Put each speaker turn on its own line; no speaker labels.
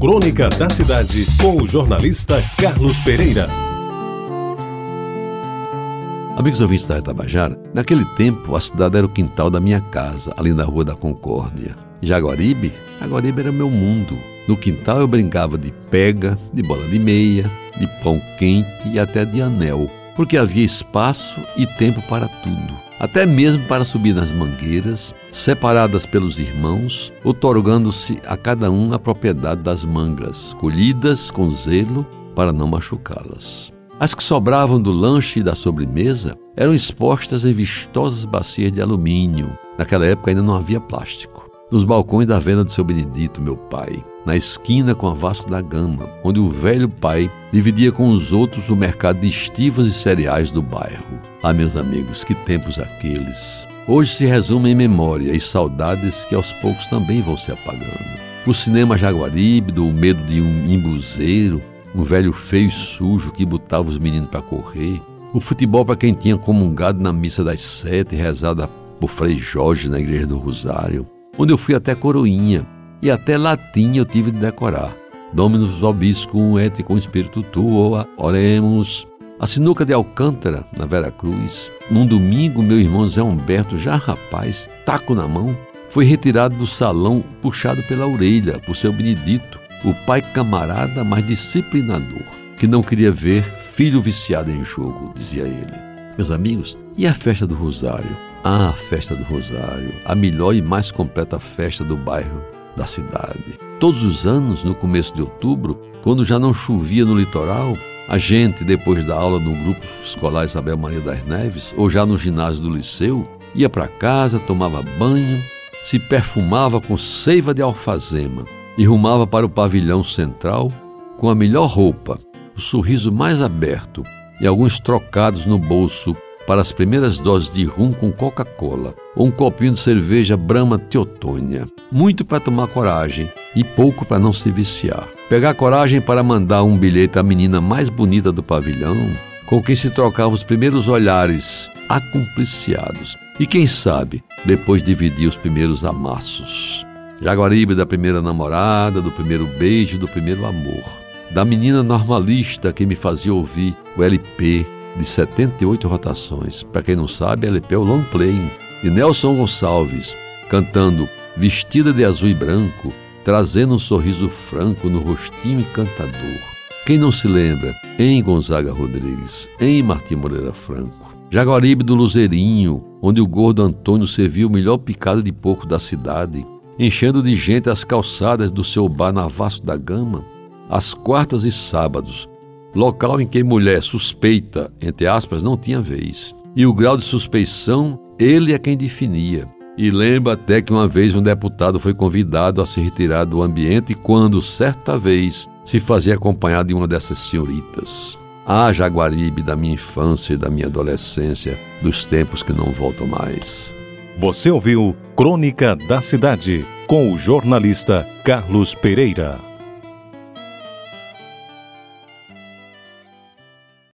Crônica da Cidade, com o jornalista Carlos Pereira.
Amigos ouvintes da Retabajara, naquele tempo a cidade era o quintal da minha casa, ali na Rua da Concórdia. Jaguaribe, Jaguaribe era meu mundo. No quintal eu brincava de pega, de bola de meia, de pão quente e até de anel, porque havia espaço e tempo para tudo até mesmo para subir nas mangueiras, separadas pelos irmãos, otorgando-se a cada um a propriedade das mangas, colhidas com zelo para não machucá-las. As que sobravam do lanche e da sobremesa eram expostas em vistosas bacias de alumínio. Naquela época ainda não havia plástico nos balcões da venda do seu Benedito, meu pai, na esquina com a Vasco da Gama, onde o velho pai dividia com os outros o mercado de estivas e cereais do bairro. Ah, meus amigos, que tempos aqueles! Hoje se resume em memória e saudades que aos poucos também vão se apagando. O cinema Jaguaribe, do medo de um imbuzeiro, um velho feio e sujo que botava os meninos para correr. O futebol para quem tinha comungado na missa das sete, rezada por Frei Jorge na igreja do Rosário onde eu fui até coroinha e até latim eu tive de decorar. Dominus vobiscum et com espírito tuo, oremos. A sinuca de Alcântara, na Vera Cruz, num domingo, meu irmão Zé Humberto, já rapaz, taco na mão, foi retirado do salão, puxado pela orelha por seu Benedito, o pai camarada, mas disciplinador, que não queria ver filho viciado em jogo, dizia ele. Meus amigos, e a festa do Rosário? A festa do Rosário, a melhor e mais completa festa do bairro da cidade. Todos os anos, no começo de outubro, quando já não chovia no litoral, a gente, depois da aula no grupo escolar Isabel Maria das Neves, ou já no ginásio do liceu, ia para casa, tomava banho, se perfumava com seiva de alfazema e rumava para o pavilhão central com a melhor roupa, o sorriso mais aberto e alguns trocados no bolso para as primeiras doses de rum com Coca-Cola ou um copinho de cerveja Brahma Teotônia. Muito para tomar coragem e pouco para não se viciar. Pegar coragem para mandar um bilhete à menina mais bonita do pavilhão, com quem se trocava os primeiros olhares acumpliciados. E quem sabe, depois dividir os primeiros amassos. Jaguaribe da primeira namorada, do primeiro beijo, do primeiro amor. Da menina normalista que me fazia ouvir o LP de 78 rotações. Para quem não sabe, LP é o long playing de Nelson Gonçalves, cantando Vestida de Azul e Branco, trazendo um sorriso franco no rostinho encantador. Quem não se lembra? Em Gonzaga Rodrigues, em Martim Moreira Franco. Jaguaribe do Luzerinho, onde o gordo Antônio serviu o melhor picado de porco da cidade, enchendo de gente as calçadas do seu bar na Vasco da Gama, às quartas e sábados, local em que mulher suspeita, entre aspas, não tinha vez. E o grau de suspeição, ele é quem definia. E lembra até que uma vez um deputado foi convidado a se retirar do ambiente quando, certa vez, se fazia acompanhar de uma dessas senhoritas. Ah, Jaguaribe da minha infância e da minha adolescência, dos tempos que não voltam mais.
Você ouviu Crônica da Cidade, com o jornalista Carlos Pereira.